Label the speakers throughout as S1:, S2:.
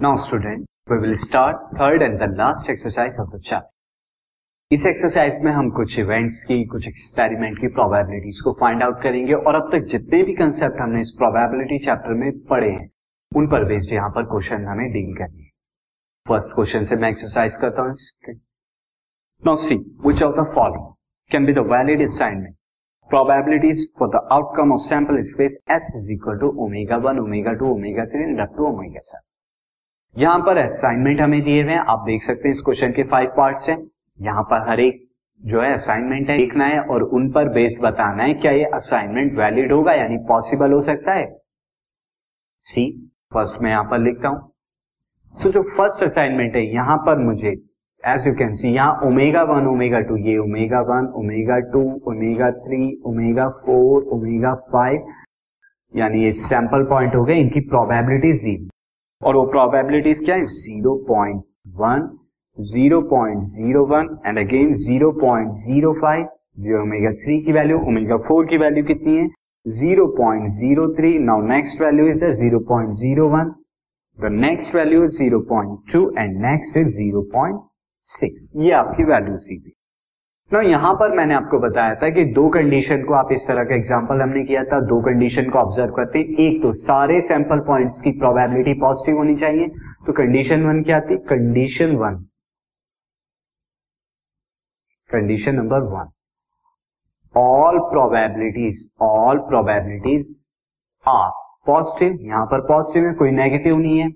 S1: Now student we will start third and the last exercise of the chapter. इस exercise में हम कुछ events की कुछ एक्सपेरिमेंट की प्रोबेबिलिटीज को फाइंड आउट करेंगे और अब तक जितने भी कंसेप्ट हमने इस प्रोबेबिलिटी चैप्टर में पढ़े हैं उन पर बेस्ड यहाँ पर क्वेश्चन हमें डील करनी है फ़र्स्ट क्वेश्चन से मैं एक्सरसाइज करता हूँ now see which of the following can be the valid assignment probabilities for the outcome of sample space S is equal to omega 1, omega 2, omega 3 and up to omega 7. यहाँ पर assignment हमें दिए हुए हैं। आप देख सकते हैं इस क्वेश्चन के फाइव पार्ट्स हैं। यहाँ पर हर एक जो है असाइनमेंट है देखना है और उन पर बेस्ड बताना है क्या ये असाइनमेंट वैलिड होगा यानी पॉसिबल हो सकता है। सी फ़र्स्ट में यहाँ पर लिखता हूँ। सो so, जो फ़र्स्ट असाइनमेंट है यहाँ पर मुझे एज यू कैन सी यहाँ ओमेगा वन ओमेगा टू ये omega one omega two omega three omega four omega five यानी ये सैंपल पॉइंट हो गए इनकी प्रोबेबिलिटीज दी। और वो प्रोबेबिलिटीज क्या है? Zero point one zero point zero one and again zero point zero five जो ओमेगा थ्री की वैल्यू ओमेगा फोर की वैल्यू कितनी है? Zero point zero three now next value is the zero point zero one the next value is zero point two and next is zero point six ये आपकी value C थी। ना यहाँ पर मैंने आपको बताया था कि दो कंडीशन को आप इस तरह का एग्जांपल हमने किया था। दो कंडीशन को ऑब्ज़र्व करते एक तो सारे सैंपल पॉइंट्स की प्रोबेबिलिटी पॉजिटिव होनी चाहिए। तो कंडीशन वन क्या थी? Condition one condition number one all probabilities all probabilities are positive यहाँ पर पॉजिटिव है, कोई नेगेटिव नहीं है।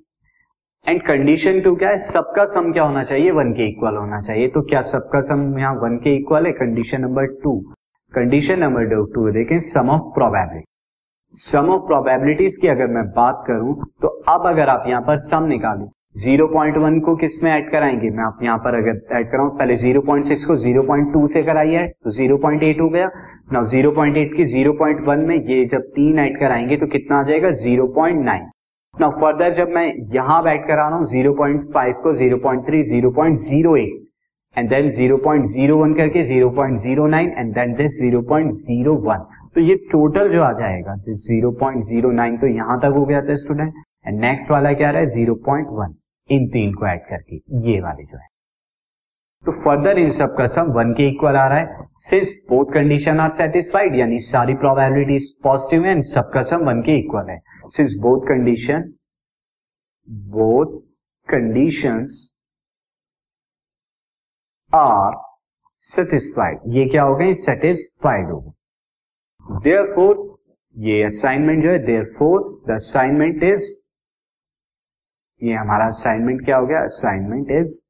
S1: एंड कंडीशन टू क्या है? सबका सम क्या होना चाहिए? वन के इक्वल होना चाहिए। तो क्या सबका सम यहाँ वन के इक्वल है? Condition number two condition number two देखें sum of probability sum of probabilities की अगर मैं बात करूँ तो अब अगर आप यहाँ पर सम निकालें 0.1 को किसमें ऐड कराएँगे? मैं आप यहाँ पर अगर ऐड कराऊं, पहले 0.6 को 0.2 से कराइए तो 0.8 हो गया। ना 0.8 की 0.1 में ये जब तीन ऐड कराएँगे तो कितना आ जाएगा? 0.9 ना फर्दर जब मैं यहाँ बैठ कर आ रहा हूँ 0.5 को 0.3 0.08 एंड देन 0.01 करके 0.09 एंड देन दिस 0.01 तो ये टोटल जो आ जाएगा दिस 0.09 तो यहाँ तक हो गया था स्टूडेंट एंड नेक्स्ट वाला क्या रहा है 0.1 इन तीन को ऐड करके, ये वाले जो है। तो फर्दर इन सब का सम वन के इक्वल आ रहा है सिर्फ़ बोथ कंडीशन आर सेटिस्फाइड यानी सारी प्रोबेबिलिटीज पॉजिटिव है एंड सबका सम वन के इक्वल है। Since both condition, both conditions are satisfied. ये क्या हो गए सेटिस्फाइड हो गए देयरफॉर ये असाइनमेंट जो है देयरफॉर द असाइनमेंट इज़ ये हमारा असाइनमेंट क्या हो गया? असाइनमेंट इज़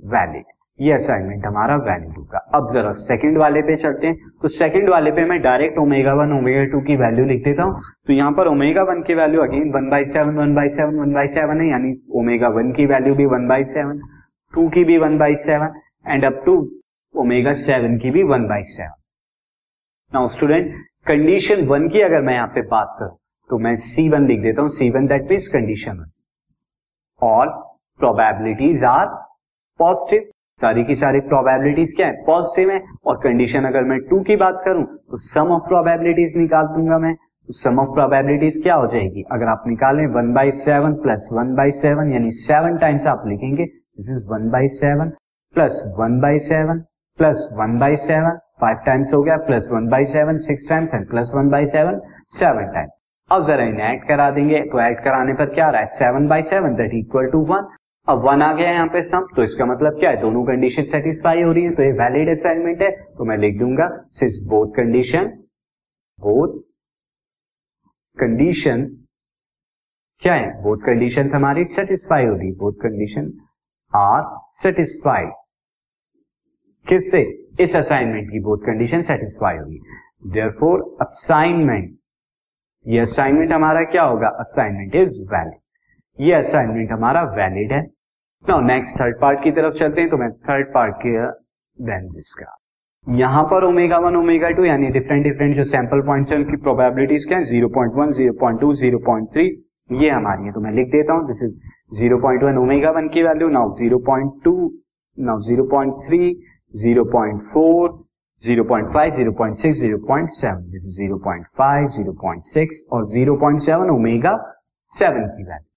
S1: वैलिड ये असाइनमेंट हमारा वैल्यू का। अब जरा सेकंड वाले पे चलते हैं। तो सेकंड वाले पे मैं direct omega one omega two की वैल्यू लिख देता हूँ। तो यहाँ पर ओमेगा वन की value again one by seven one by seven one by seven है, यानी ओमेगा वन की वैल्यू भी वन बाई सेवन टू की भी one by seven and up to omega seven की भी one by seven now student condition one की अगर मैं यहाँ पे बात करूँ तो मैं सी वन लिख देता हूँ। C one that means condition one all probabilities are positive सारी की सारी प्रोबेबिलिटीज क्या है? पॉजिटिव है। और कंडीशन अगर मैं टू की बात करूँ तो सम ऑफ़ प्रोबेबिलिटीज निकाल दूँगा मैं। तो सम ऑफ़ प्रोबेबिलिटीज क्या हो जाएगी? अगर आप निकालें one by seven plus one by seven यानी सेवन टाइम्स आप लिखेंगे this is one by seven plus one by seven plus one by seven five times हो गया plus one by seven six times and plus one by seven seven times अब जरा इन्हें add करा देंगे। तो ऐड कराने पर क्या आ रहा है? Seven by seven that equal to one अब वन आ गया यहाँ पे सम तो इसका मतलब क्या है? दोनों कंडीशन सेटिस्फाई हो रही है तो ये वैलिड असाइनमेंट है तो मैं लिख दूँगा since both condition both condition क्या है? बोथ कंडीशन हमारी सेटिस्फाई हो रही है। बोथ कंडीशन आर सेटिस्फाइड किससे? इस असाइनमेंट की बोथ कंडीशन सेटिस्फाई होगी देयरफॉर असाइनमेंट ये असाइनमेंट हमारा क्या होगा? असाइनमेंट इज़ वैलिड ये असाइनमेंट हमारा वैलिड है नाउ नेक्स्ट थर्ड पार्ट की तरफ़ चलते हैं तो मैं थर्ड पार्ट के देन इसका यहाँ पर ओमेगा वन ओमेगा टू यानी डिफरेंट डिफरेंट जो सैंपल पॉइंट्स हैं उनकी प्रोबेबिलिटीज क्या है zero point one zero point two zero point three ये हमारी है तो मैं लिख देता हूँ this is zero point one omega one की value now zero point two now zero point three zero point four zero point five zero point six zero point seven this zero point five zero point six और zero point seven omega seven की value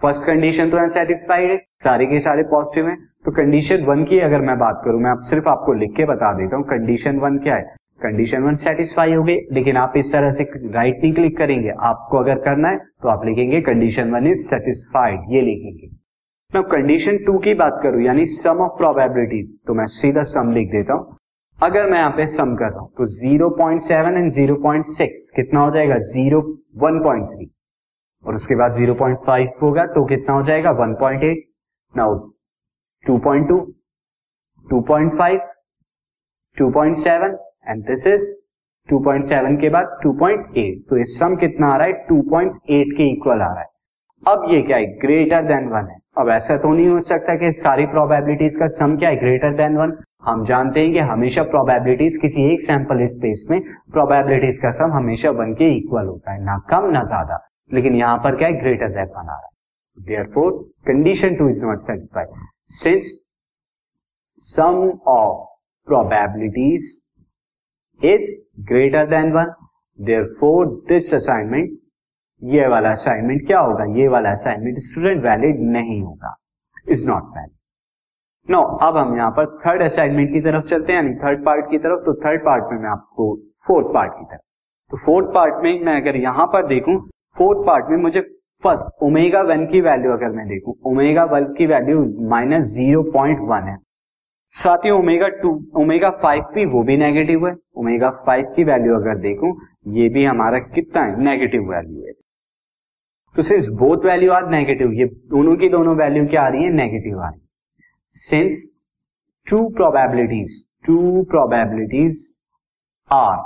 S1: first condition तो satisfied है, सारे के सारे positive है। तो condition one की अगर मैं बात करूँ, मैं आप सिर्फ़ आपको लिख के बता देता हूँ कंडीशन वन क्या है? कंडीशन वन सेटिस्फाई हो गई लेकिन आप इस तरह से राइट नहीं क्लिक करेंगे। आपको अगर करना है तो आप लिखेंगे कंडीशन वन इज़ सेटिस्फाइड ये लिखेंगे मैं कंडीशन टू की बात करूँ, यानी सम ऑफ़ प्रोबेबिलिटीज तो मैं सीधा सम लिख देता हूँ। अगर मैं यहाँ पे सम कर रहा हूँ तो 0.7 एंड 0.6 कितना हो जाएगा? ज़ीरो 1.3 और उसके बाद 0.5 होगा तो कितना हो जाएगा? 1.8 नाउ 2.2 2.5 2.7 एंड दिस इज़ 2.7 के बाद 2.8 तो इस सम कितना आ रहा है? 2.8 के इक्वल आ रहा है। अब ये क्या है? ग्रेटर देन वन है। अब ऐसा तो नहीं हो सकता कि सारी प्रोबेबिलिटीज का सम क्या है? ग्रेटर देन वन हम जानते हैं कि हमेशा प्रोबेबिलिटीज किसी एक सैंपल स्पेस में प्रोबेबिलिटीज का सम हमेशा वन के इक्वल होता है, ना कम, ना ज़्यादा। लेकिन यहाँ पर क्या है? ग्रेटर देन वन आ रहा है therefore condition two is not satisfied since sum of probabilities is greater than one therefore this assignment ये वाला असाइनमेंट क्या होगा? ये वाला असाइनमेंट स्टूडेंट वैलिड नहीं होगा. इज़ नॉट वैलिड नो अब हम यहाँ पर थर्ड असाइनमेंट की तरफ़ चलते हैं, यानी थर्ड पार्ट की तरफ़ तो थर्ड पार्ट में मैं आपको फोर्थ पार्ट की तरफ़ तो फोर्थ पार्ट में मैं अगर यहाँ पर देखूँ फोर्थ पार्ट में मुझे फ़र्स्ट ओमेगा वन की वैल्यू अगर मैं देखूँ, ओमेगा वन की value minus zero point one है। साथ ही ओमेगा टू, ओमेगा फाइव भी वो भी नेगेटिव है। ओमेगा फाइव की वैल्यू अगर देखूँ, ये भी हमारा कितना है? नेगेटिव वैल्यू है। तो since both value are negative, ये दोनों की दोनों वैल्यू क्या आ रही है? नेगेटिव आ रही है। Since two probabilities two probabilities are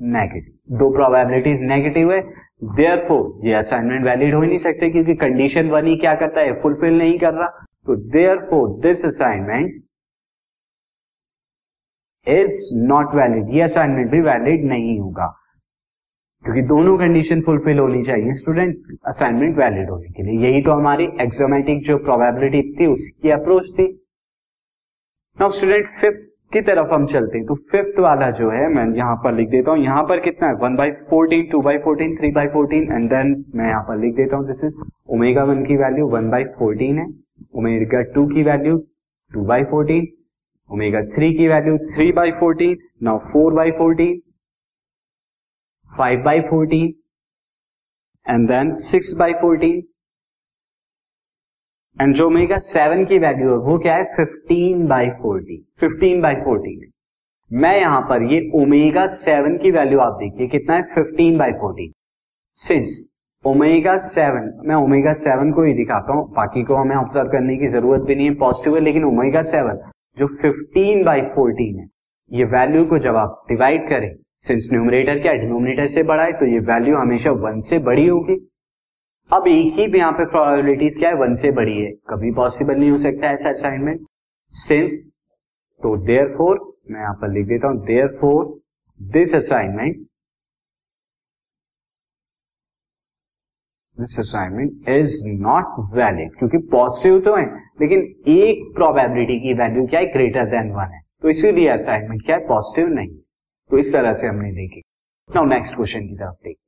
S1: negative दो प्रोबेबिलिटीज नेगेटिव है देयर ये असाइनमेंट वैलिड हो ही नहीं सकते क्योंकि कंडीशन वन ही क्या करता है? फुलफिल नहीं कर रहा। तो therefore this assignment is not valid ये असाइनमेंट भी वैलिड नहीं होगा। क्योंकि दोनों कंडीशन फुलफिल होनी चाहिए। स्टूडेंट असाइनमेंट वैलिड होने के लिए। यही तो हमारी एक्सोमेटिक जो प्रोबेबिलिटी थी, उसकी अप्रोच थी। नाउ स्टूडेंट फिफ्थ की तरफ़ हम चलते हैं। तो फिफ्थ वाला जो है, मैं यहाँ पर लिख देता हूँ। यहाँ पर कितना है? One by fourteen two by fourteen three by fourteen and then मैं यहाँ पर लिख देता हूँ। दिस इज़ ओमेगा वन की वैल्यू वन बाई फोर्टीन है। ओमेगा टू की value two by fourteen omega three की value three by fourteen now four by fourteen five by fourteen and then six by fourteen and जो omega seven की value है, वो क्या है? Fifteen by fourteen fifteen by fourteen मैं यहाँ पर ये ओमेगा सेवन की वैल्यू आप देखिए, कितना है? Fifteen by fourteen since omega seven मैं ओमेगा सेवन को ही दिखाता हूँ, बाकी को हमें ऑब्ज़र्व करने की ज़रूरत भी नहीं है पॉजिटिव है लेकिन ओमेगा सेवन जो फिफ्टीन बाई फोर्टीन है, ये वैल्यू को जब आप डिवाइड करें सिंस न्यूमरेटर क्या डिनोमिनेटर से बड़ा है तो ये वैल्यू हमेशा वन से बड़ी होगी। अब एक ही यहाँ पे प्रोबेबिलिटीज क्या है? वन से बड़ी है। कभी पॉसिबल नहीं हो सकता ऐसा असाइनमेंट सिंस तो देयर फोर मैं यहाँ पर लिख देता हूँ therefore this assignment this assignment is not valid क्योंकि पॉजिटिव तो है, लेकिन एक प्रोबेबिलिटी की वैल्यू क्या है? ग्रेटर देन वन है। तो इसीलिए असाइनमेंट क्या है? पॉजिटिव नहीं तो इस तरह से हमने देखी। नाउ नेक्स्ट क्वेश्चन की तरफ़ देखिए